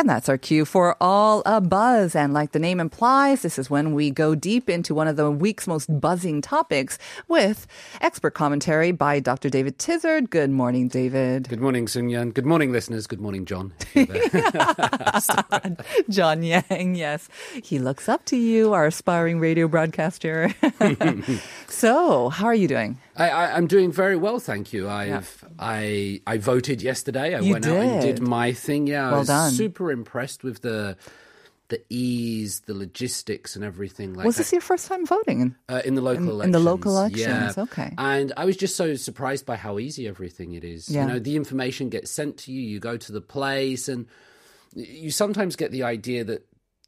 And that's our cue for All a Buzz. And like the name implies, this is when we go deep into one of the week's most buzzing topics with expert commentary by Dr. David Tizzard. Good morning, David. Good morning, Sun Yun. Good morning, listeners. Good morning, John. John Yang, yes. He looks up to you, our aspiring radio broadcaster. so, how are you doing? I, I, I'm doing very well, thank you. I've I I voted yesterday. I You went out and did. did my thing. Yeah, I Well was done. super impressed with the the ease, the logistics, and everything. Like that. Was I- this your first time voting? Uh, in the local In- elections. in the local yeah. elections, okay. And I was just so surprised by how easy everything it is. Yeah. You know, the information gets sent to you, you go to the place, and you sometimes get the idea that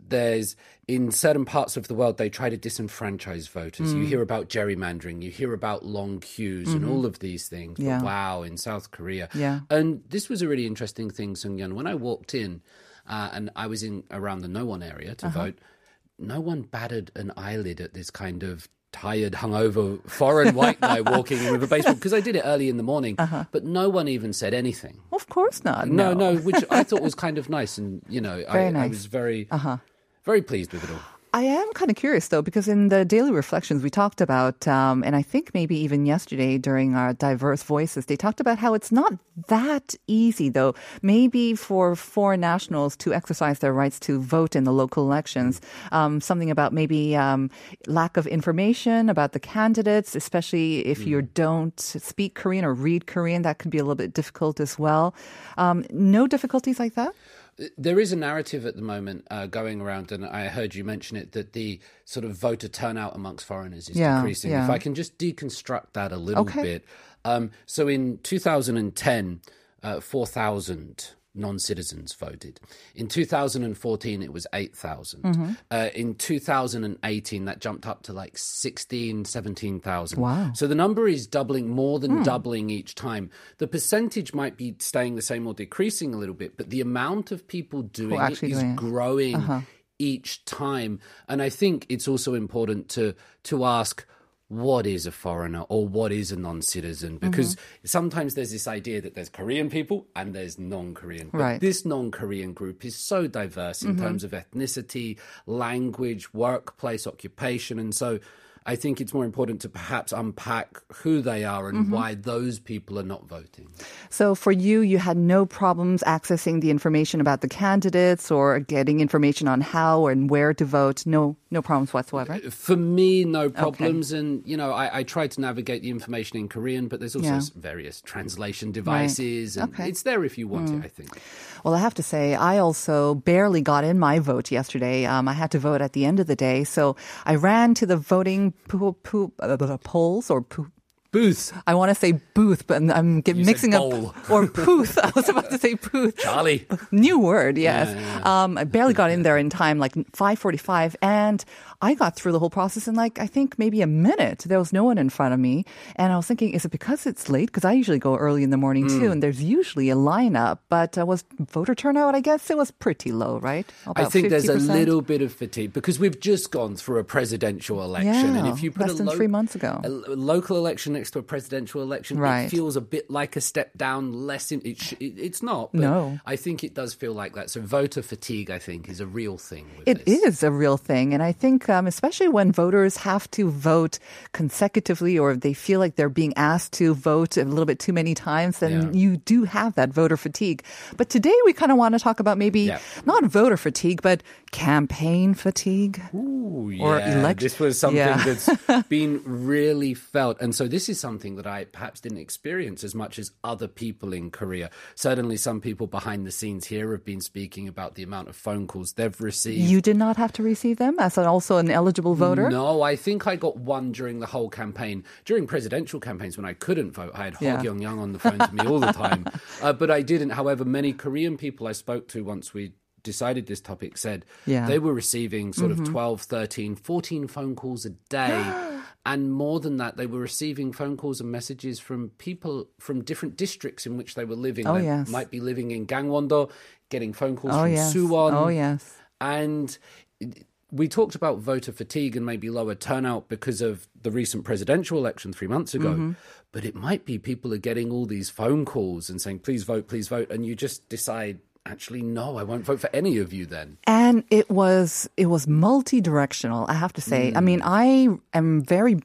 there's in certain parts of the world they try to disenfranchise voters. Mm. You hear about gerrymandering, you hear about long queues and all of these things. Mm-hmm. Yeah. But wow, in South Korea. Yeah. And this was a really interesting thing, Sung Yun. When I walked in uh, and I was in around the Nowon area to Uh-huh. vote, no one batted an eyelid at this kind of tired, hungover foreign white guy walking in with a baseball because I did it early in the morning, Uh-huh. but no one even said anything. Of course not. No, no, which I thought was kind of nice, and you know, I, I nice. Uh-huh. was very, very pleased with it all. I am kind of curious though, because in the daily reflections we talked about, um, and I think maybe even yesterday during our diverse voices, they talked about how it's not that easy though. Maybe for foreign nationals to exercise their rights to vote in the local elections, um, something about maybe um, lack of information about the candidates, especially if you don't speak Korean or read Korean, that could be a little bit difficult as well. Um, no difficulties like that. There is a narrative at the moment uh, going around, and I heard you mention it that the sort of voter turnout amongst foreigners is Yeah, decreasing. yeah. If I can just deconstruct that a little Okay. bit. Um, so in 2010, uh, 4,000 non citizens voted. In 2014, it was 8,000. Mm-hmm. Uh, in 2018, that jumped up to like 16, 17,000. Wow. So the number is doubling, more than doubling each time. The percentage might be staying the same or decreasing a little bit, but the amount of people doing it is doing it. Uh-huh. growing each time. And I think it's also important to to ask what is a foreigner or what is a non-citizen Mm-hmm. because sometimes there's this idea that there's Korean people and there's non-Korean. But Right. Mm-hmm. this non-Korean group is so diverse in terms of ethnicity, language, workplace, occupation and so I think it's more important to perhaps unpack who they are and Mm-hmm. why those people are not voting. So for you, you had no problems accessing the information about the candidates or getting information on how and where to vote. No, no problems whatsoever. For me, no problems. And, you know, I, I try to navigate the information in Korean, but there's also Yeah. various translation devices. And Okay. Mm. It's there if you want it, I think. Well, I have to say, I also barely got in my vote yesterday. Um, I had to vote at the end of the day, so I ran to the voting po- po- uh, polls or po- Booths. I want to say booth, but I'm get, mixing up or booth. I was about to say booth. Charlie. New word, yes. Um, I barely got in there in time, like 5:45, and I got through the whole process in like I think maybe a minute. There was no one in front of me, and I was thinking, is it because it's late? Because I usually go early in the morning too, Hmm. and there's usually a lineup. But uh, was voter turnout? I guess it was pretty low, right? I About think there's a little bit of fatigue because we've just gone through a presidential election, and Yeah, if you put less a, than three months ago. a local election next to a presidential election, Right. it feels a bit like a step down. Less, in, it sh- it's not. But No. I think it does feel like that. So voter fatigue, I think, is a real thing. With It this. is a real thing. And I think, um, especially when voters have to vote consecutively or they feel like they're being asked to vote a little bit too many times, then Yeah. you do have that voter fatigue. But today we kind of want to talk about maybe Yeah. not voter fatigue, but campaign fatigue. Ooh, Or yeah, elect- This was something that's been really felt. And so this is something that I perhaps didn't experience as much as other people in Korea. Certainly some people behind the scenes here have been speaking about the amount of phone calls they've received. You did not have to receive them as also an eligible voter? No, I think I got one during the whole campaign. During presidential campaigns when I couldn't vote, I had Yeah. Kyung Young on the phone to me all the time. Uh, but I didn't. However, many Korean people I spoke to once we decided this topic said Yeah. they were receiving sort of 12, 13, 14 phone calls a day. and more than that, they were receiving phone calls and messages from people from different districts in which they were living. Oh, they yes. might be living in Gangwon-do, getting phone calls Oh from yes. Suwon. Oh yes. And we talked about voter fatigue and maybe lower turnout because of the recent presidential election three months ago. Mm-hmm. But it might be people are getting all these phone calls and saying, please vote, please vote. And you just decide, actually, no, I won't vote for any of you then. And it was it was multi-directional, I have to say. I mean, Mm. I am very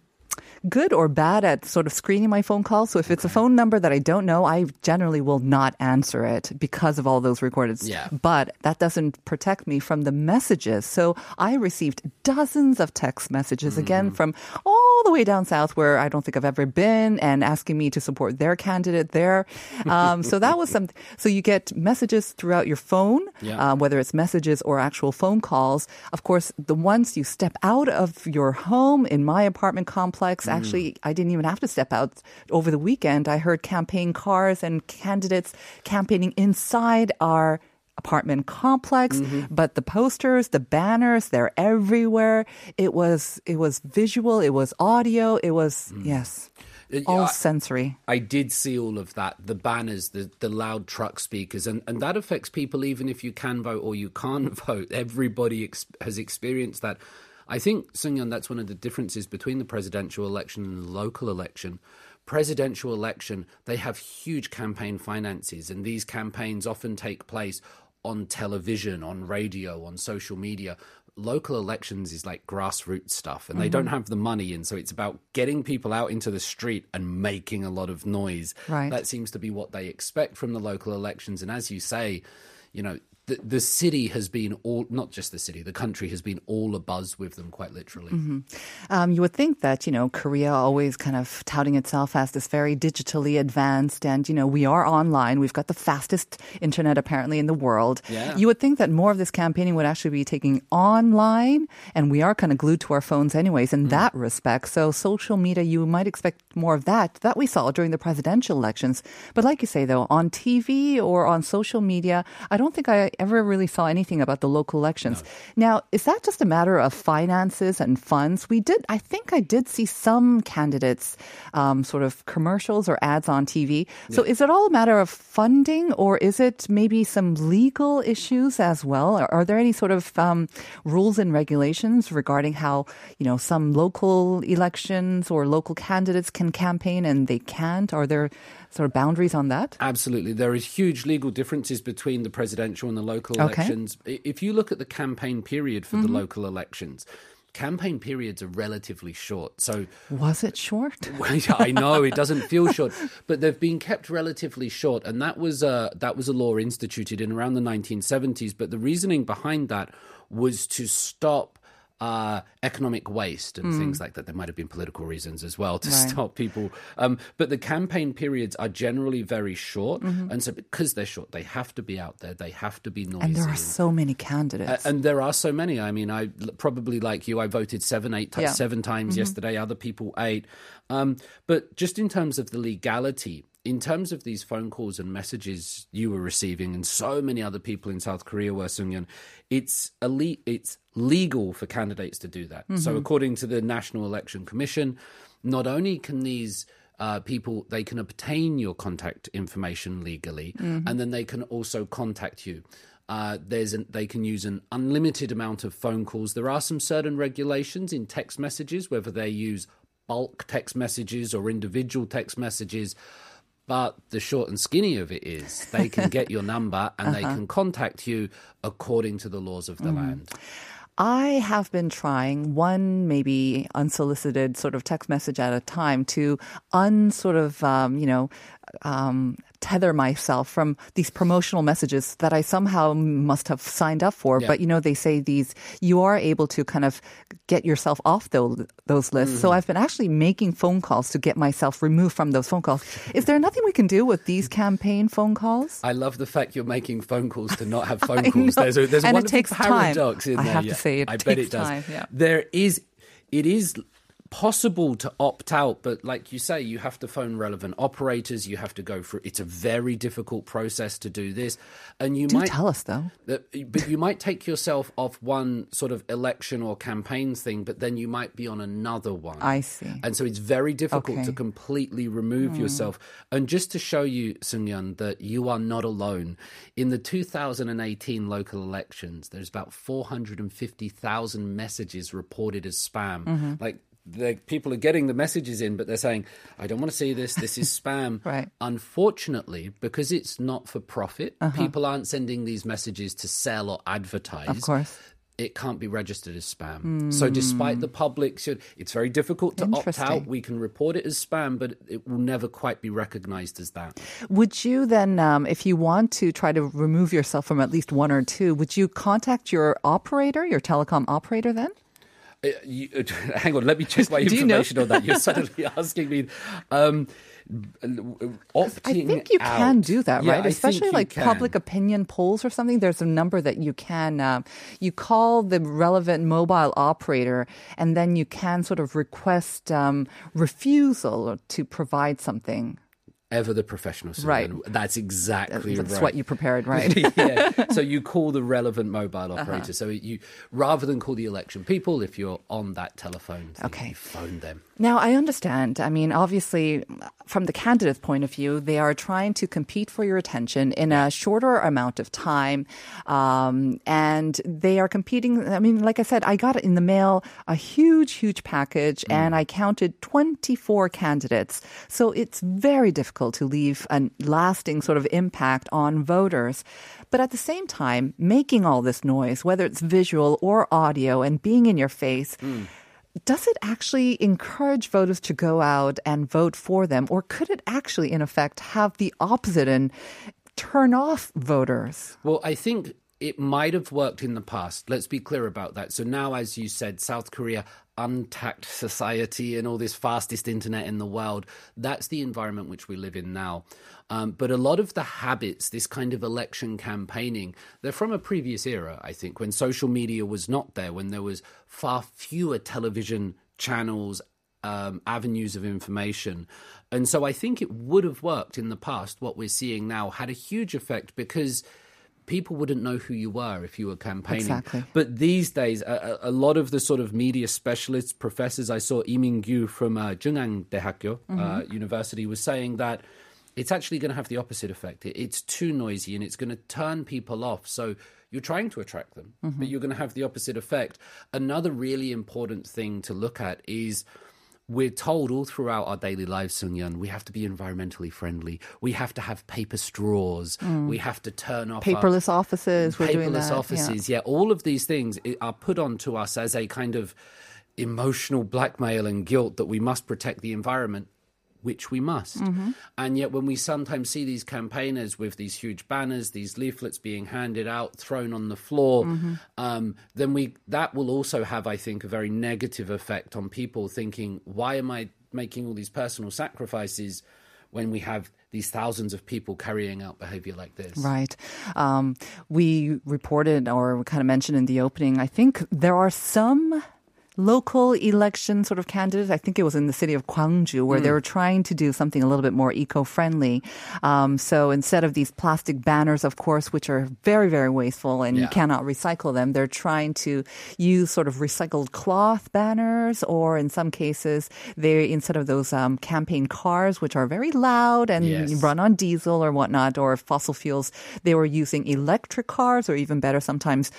good or bad at sort of screening my phone calls. So if it's a phone number that I don't know, I generally will not answer it because of all those recorded. Yeah. But that doesn't protect me from the messages. So I received dozens of text messages again mm. from all the way down south where I don't think I've ever been and asking me to support their candidate there. Um, so that was some, so you get messages throughout your phone, Yeah. uh, whether it's messages or actual phone calls. Of course, the once you step out of your home in my apartment complex, Mm. actually, I didn't even have to step out over the weekend. I heard campaign cars and candidates campaigning inside our apartment complex Mm-hmm. but the posters the banners they're everywhere it was it was visual it was audio it was yes Uh, all I- sensory I did see all of that the banners, the, the loud truck speakers, and, and that affects people even if you can vote or you can't vote. Everybody ex- has experienced that. I think, Sungyun, that's one of the differences between the presidential election and the local election. Presidential election, they have huge campaign finances, and these campaigns often take place on television, on radio, on social media. Local elections is like grassroots stuff, and they mm-hmm. don't have the money, and so it's about getting people out into the street and making a lot of noise. Right. That seems to be what they expect from the local elections. And as you say, you know, the, the city has been all, not just the city, the country has been all abuzz with them, quite literally. Um, you would think that, you know, Korea always kind of touting itself as this very digitally advanced and, you know, we are online. We've got the fastest internet apparently in the world. Yeah. You would think that more of this campaigning would actually be taking online and we are kind of glued to our phones anyways in that respect. So social media, you might expect more of that. That we saw during the presidential elections. But like you say though, on TV or on social media, I don't think I ever really saw anything about the local elections. Now, is that just a matter of finances and funds? We did, I think I did see some candidates, um, sort of commercials or ads on TV. So is it all a matter of funding or is it maybe some legal issues as well? Are, are there any sort of um, rules and regulations regarding how, you know, some local elections or local candidates can campaign and they can't? Are there sort of boundaries on that? Absolutely. There is huge legal differences between the presidential and the local Okay. elections. If you look at the campaign period for the mm-hmm. local elections, campaign periods are relatively short. So Was it short? I know it doesn't feel short, but they've been kept relatively short, and that was a that was a law instituted in around the 1970s. But the reasoning behind that was to stop uh, economic waste and things like that. There might have been political reasons as well to Hmm. Right. stop people. Um, but the campaign periods are generally very short, Mm-hmm. and so because they're short, they have to be out there. They have to be noisy. And there are so many candidates. uh, and there are so many. I mean, I probably like you. I voted seven, eight, ti- Yeah. seven times yesterday. Other people eight. Um, but just in terms of the legality, in terms of these phone calls and messages you were receiving, and so many other people in South Korea were Sungyun, it's elite. It's legal for candidates to do that. So, according to the National Election Commission, not only can these uh, people they can obtain your contact information legally, and then they can also contact you. Uh, there's an, they can use an unlimited amount of phone calls. There are some certain regulations in text messages, whether they use bulk text messages or individual text messages. But the short and skinny of it is they can get your number and they can contact you according to the laws of the land. I have been trying one maybe unsolicited sort of text message at a time to unsort of um, you know um, tether myself from these promotional messages that I somehow must have signed up for. Yeah. But you know they say these you are able to kind of get yourself off those those lists. So mm-hmm. I've been actually making phone calls to get myself removed from those phone calls. Is there nothing we can do with these campaign phone calls? I love the fact you're making phone calls to not have phone calls. There's a, there's a And it takes time. paradox in I there. have to say it I bet it does. time, yeah. There is, it is possible to opt out, but like you say, you have to phone relevant operators. You have to go through. It's a very difficult process to do this, and you Do might tell us though. that- but you might take yourself off one sort of election or campaign thing, but then you might be on another one. I see. And so it's very difficult to completely remove Hmm. yourself. And just to show you, Sungyun, that you are not alone, in the 2018 local elections, there's about 450,000 messages reported as spam. Mm-hmm. Like, the people are getting the messages in, but they're saying, I don't want to see this. This is spam. Right. Unfortunately, because it's not for profit, people aren't sending these messages to sell or advertise. Uh-huh. Of course. It can't be registered as spam. So, despite the public, it's very difficult to opt out. We can report it as spam, but it will never quite be recognized as that. Would you then, um, if you want to try to remove yourself from at least one or two, would you contact your operator, your telecom operator then? Uh, you, uh, hang on, let me check my Do you know? information on that. You're suddenly asking me. Um, opting I think you can do that, Yeah, right? I Especially like can. public opinion polls or something. There's a number that you can, um, you call the relevant mobile operator, and then you can sort of request um, refusal to provide something. Ever the professional. Right. That's exactly That's right. what you prepared, right? yeah. So you call the relevant mobile operator. So you rather than call the election people, if you're on that telephone, thing, Okay. you phone them. Now, I understand. I mean, obviously, from the candidate's point of view, they are trying to compete for your attention in a shorter amount of time. Um, and they are competing. I mean, like I said, I got in the mail a huge, huge package and I counted 24 candidates. So it's very difficult to leave a lasting sort of impact on voters. But at the same time, making all this noise, whether it's visual or audio and being in your face, does it actually encourage voters to go out and vote for them? Or could it actually, in effect, have the opposite and turn off voters? Well, I think it might have worked in the past. Let's be clear about that. So now, as you said, South Korea, untact society and all this fastest internet in the world, that's the environment which we live in now. Um, but a lot of the habits, this kind of election campaigning, they're from a previous era, I think, when social media was not there, when there was far fewer television channels um, avenues of information. And so I think it would have worked in the past. What we're seeing now had a huge effect because people wouldn't know who you were if you were campaigning. Exactly. But these days, a, a lot of the sort of media specialists, professors, I saw Lee Min-gyu from uh, Jungang Daehakyo uh, University was saying that it's actually going to have the opposite effect. It, it's too noisy and it's going to turn people off. So you're trying to attract them, but you're going to have the opposite effect. Another really important thing to look at is we're told all throughout our daily lives, Sun Yun, we have to be environmentally friendly. We have to have paper straws. Hmm. We have to turn off our- Paperless offices, we're doing paperless that. yeah. offices. Yeah. all of these things eh, are put onto us as a kind of emotional blackmail and guilt that we must protect the environment. Which we must. Mm-hmm. And yet, when we sometimes see these campaigners with these huge banners, these leaflets being handed out, thrown on the floor, Mm-hmm. um, then we that will also have, I think, a very negative effect on people thinking, why am I making all these personal sacrifices when we have these thousands of people carrying out behavior like this? Right. Um, we reported or we kind of mentioned in the opening, I think there are some local election sort of candidate. I think it was in the city of Gwangju where Hmm. they were trying to do something a little bit more eco-friendly. Um, so instead of these plastic banners, of course, which are very, very wasteful and you cannot recycle them, they're trying to use sort of recycled cloth banners or in some cases, they instead of those um, campaign cars, which are very loud and Yes. run on diesel or whatnot or fossil fuels, they were using electric cars or even better sometimes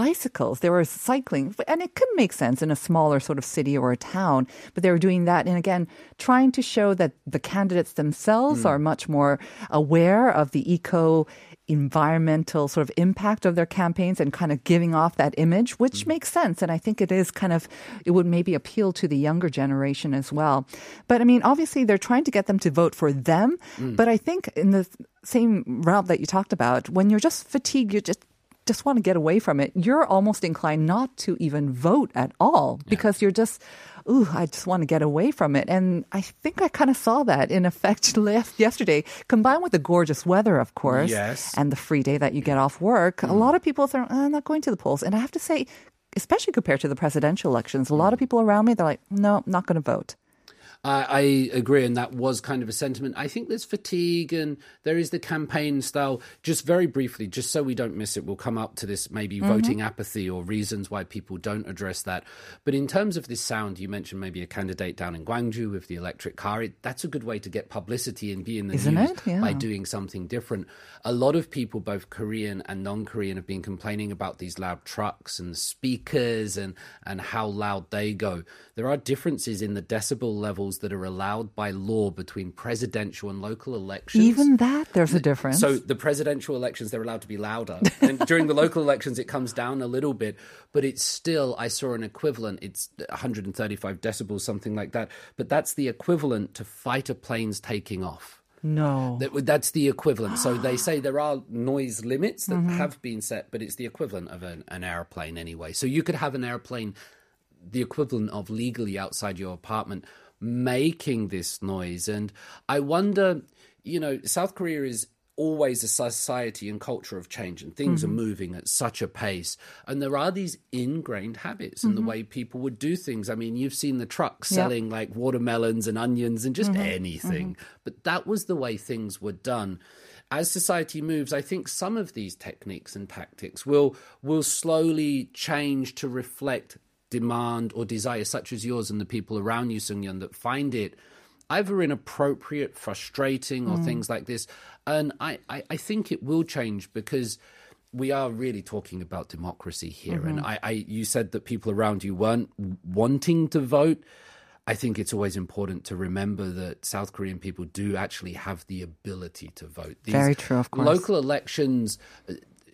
bicycles. They were cycling, and it could make sense in a smaller sort of city or a town, but they were doing that. And again, trying to show that the candidates themselves hmm. are much more aware of the eco environmental sort of impact of their campaigns and kind of giving off that image, which hmm. makes sense. And I think it is kind of, it would maybe appeal to the younger generation as well. But I mean, obviously they're trying to get them to vote for them. Hmm. But I think in the same route that you talked about, when you're just fatigued, you just just want to get away from it, you're almost inclined not to even vote at all because you're just, ooh, I just want to get away from it. And I think I kind of saw that in effect last yesterday, combined with the gorgeous weather, of course, Yes. and the free day that you get off work. A mm. lot of people are "Oh, I'm not going to the polls. And I have to say, especially compared to the presidential elections. A lot of mm. people around me, they're like, no, not going to vote. I, I agree, and that was kind of a sentiment. I think there's fatigue, and there is the campaign style. Just very briefly, just so we don't miss it, we'll come up to this maybe mm-hmm. voting apathy or reasons why people don't address that. But in terms of this sound, you mentioned maybe a candidate down in Gwangju with the electric car. It, that's a good way to get publicity and be in the Isn't news it? Yeah. by doing something different. A lot of people, both Korean and non-Korean, have been complaining about these loud trucks and speakers and and how loud they go. There are differences in the decibel levels that are allowed by law between presidential and local elections. Even that, there's a difference. So the presidential elections, they're allowed to be louder. And during the local elections, it comes down a little bit, but it's still, I saw an equivalent. It's 135 decibels, something like that. But that's the equivalent to fighter planes taking off. No. That, that's the equivalent. So they say there are noise limits that Mm-hmm. have been set, but it's the equivalent of an, an airplane anyway. So you could have an airplane, the equivalent of legally outside your apartment, making this noise. And I wonder, you know, South Korea is always a society and culture of change and things Mm-hmm. are moving at such a pace and there are these ingrained habits in the way people would do things i mean you've seen the trucks Mm-hmm. Yep. Mm-hmm. selling like watermelons and onions and just anything but that was the way things were done as society moves i think some of these techniques and tactics will will slowly change to reflect demand or desire such as yours and the people around you Sung-yeon, that find it either inappropriate, frustrating, or mm. things like this. And I, I, I think it will change because we are really talking about democracy here. And mm-hmm. I, I, you said that people around you weren't wanting to vote. I think it's always important to remember that South Korean people do actually have the ability to vote. These Very true, of course. Local elections.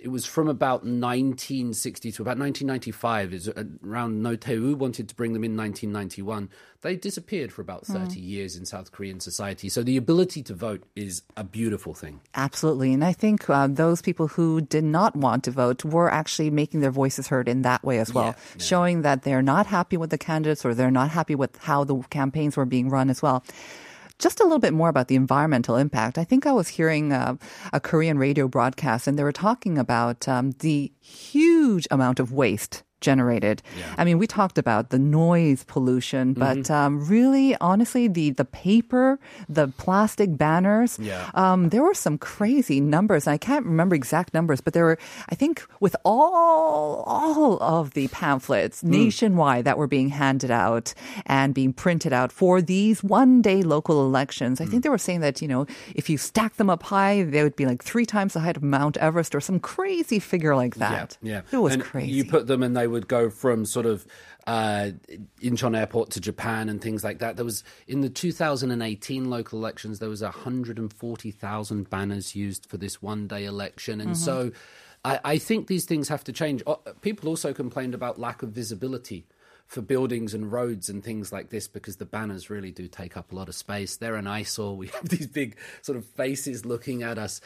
It was from about 1960 to about 1995. Is uh, around Roh Tae-woo wanted to bring them in 1991. They disappeared for about 30 years in South Korean society. So the ability to vote is a beautiful thing. Absolutely. And I think uh, those people who did not want to vote were actually making their voices heard in that way as well, Yeah, yeah. showing that they're not happy with the candidates or they're not happy with how the campaigns were being run as well. Just a little bit more about the environmental impact. I think I was hearing uh, a Korean radio broadcast and they were talking about um, the huge amount of waste generated. I mean, we talked about the noise pollution, but Mm-hmm. um, really, honestly, the the paper, the plastic banners, Yeah. um, there were some crazy numbers. I can't remember exact numbers, but there were, I think, with all all of the pamphlets Hmm. nationwide that were being handed out and being printed out for these one day local elections. I think Hmm. they were saying that you know if you stack them up high, they would be like three times the height of Mount Everest or some crazy figure like that. Yeah, it was and crazy. You put them, and they would go from sort of uh, Incheon Airport to Japan and things like that. There was in the 2018 local elections, there was 140,000 banners used for this one day election, and so I, I think these things have to change. People also complained about lack of visibility. For buildings and roads and things like this, because the banners really do take up a lot of space. They're an eyesore. We have these big sort of faces looking at us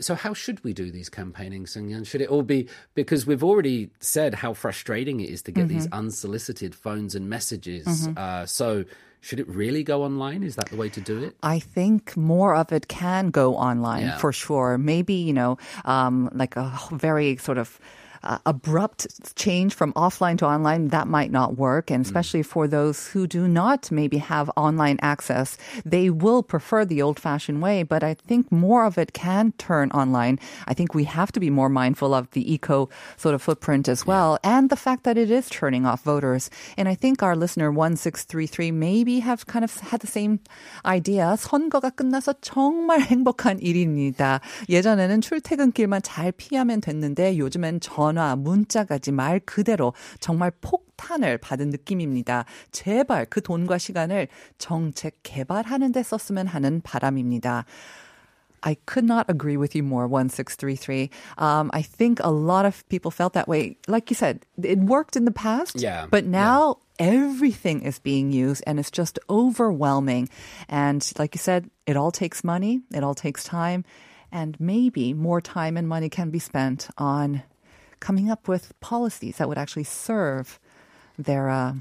so how should we do these campaigning, Sungyeon? Should it all be because we've already said how frustrating it is to get these unsolicited phones and messages? Uh, so should it really go online? Is that the way to do it? I think more of it can go online Yeah. for sure. Maybe, you know, um, like a very sort of uh, abrupt change from offline to online, that might not work. And especially for those who do not maybe have online access, they will prefer the old fashioned way. But I think more of it can turn online. I think we have to be more mindful of the eco sort of footprint as well and the fact that it is turning off voters. And I think our listener 1633 maybe have kind of had the same idea. 선거가 끝나서 정말 행복한 일입니다. 예전에는 출퇴근길만 잘 피하면 됐는데 요즘엔 전 화, 문자까지 말 그대로 정말 폭탄을 받은 느낌입니다. 제발 그 돈과 시간을 정책 개발하는 데 썼으면 하는 바람입니다. I could not agree with you more, 1633. Um, I think a lot of people felt that way. Like you said, it worked in the past. Yeah, But now everything is being used and it's just overwhelming. And like you said, it all takes money, it all takes time. And maybe more time and money can be spent on coming up with policies that would actually serve their uh,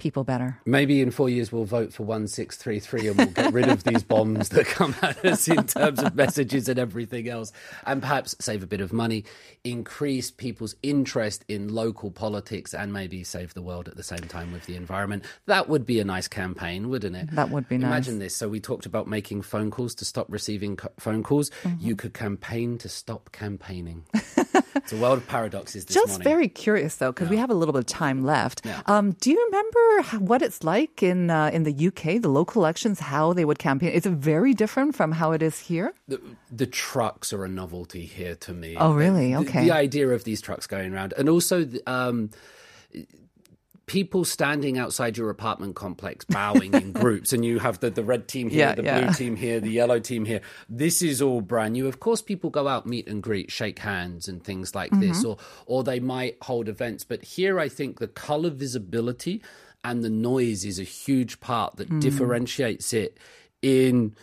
people better. Maybe in four years we'll vote for 1633 and we'll get rid of these bombs that come at us in terms of messages and everything else. And perhaps save a bit of money, increase people's interest in local politics, and maybe save the world at the same time with the environment. That would be a nice campaign, wouldn't it? That would be nice. Imagine this. So we talked about making phone calls to stop receiving co- phone calls. Mm-hmm. You could campaign to stop campaigning. it's a world of paradoxes this Just morning. very curious though, because we have a little bit of time left. Yeah. Um, do you remember what it's like in uh, in the UK, the local elections, how they would campaign? Is it very different from how it is here? the, the trucks are a novelty here to me. Oh, really? The- Okay. The, idea of these trucks going around, and also um, people standing outside your apartment complex bowing in groups, and you have the, the red team here, Yeah, the yeah. blue team here, the yellow team here. This is all brand new. Of course, people go out, meet and greet, shake hands, and things like Mm-hmm. this, or or they might hold events. But here, I think the color visibility and the noise is a huge part that Mm. differentiates it in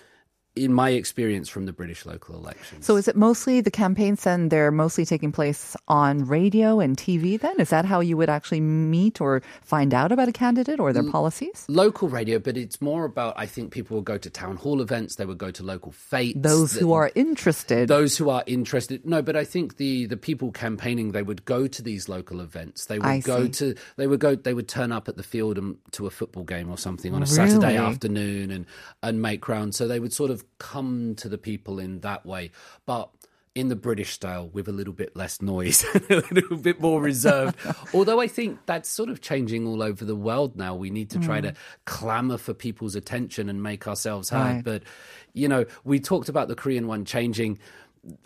in my experience from the British local elections. So is it mostly the campaigns then they're mostly taking place on radio and TV then? Is that how you would actually meet or find out about a candidate or their policies? local radio, but it's more about I think people will go to town hall events, they would go to local fetes. Those who are interested. those who are interested. No, but I think the the people campaigning they would go to these local events. They would I go see. to they would go they would turn up at the field and to a football game or something on a oh, Saturday afternoon and and make rounds. So they would sort of come to the people in that way, but. In the British style, with a little bit less noise, a little bit more reserved. Although I think that's sort of changing all over the world now. We need to try to mm. clamor for people's attention and make ourselves heard. Right. But you know, we talked about the Korean one changing.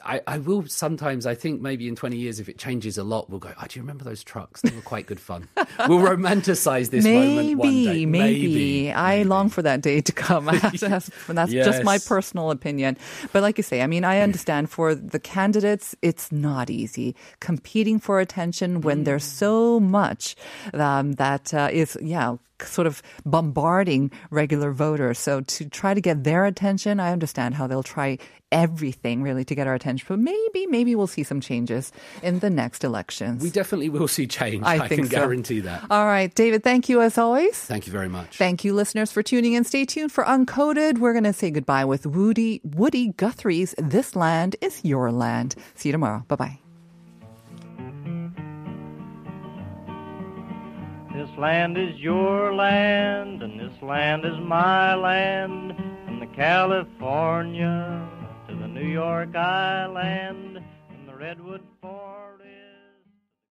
I, I will sometimes. I think maybe in twenty years, if it changes a lot, we'll go. Oh, do you remember those trucks? They were quite good fun. we'll romanticize this moment one Maybe, day. maybe, I long for that day to come. I have to have- that's just my personal opinion. But like you say, I mean, I understand for the candidates, it's not easy competing for attention when there's so much um, that uh, is, yeah, sort of bombarding regular voters. So to try to get their attention, I understand how they'll try everything really to get our attention. But maybe, maybe we'll see some changes in the next elections. We definitely will see change. I I, think can so. guarantee that. All right, David, thank you as always. Thank you very much. Thank you, listeners, for tuning in. Stay tuned for Uncoded. We're going to say goodbye with Woody, Woody Guthrie's This Land is Your Land. See you tomorrow. Bye bye. This land is your land, and this land is my land. and the California to the New York Island, from the Redwood Forest.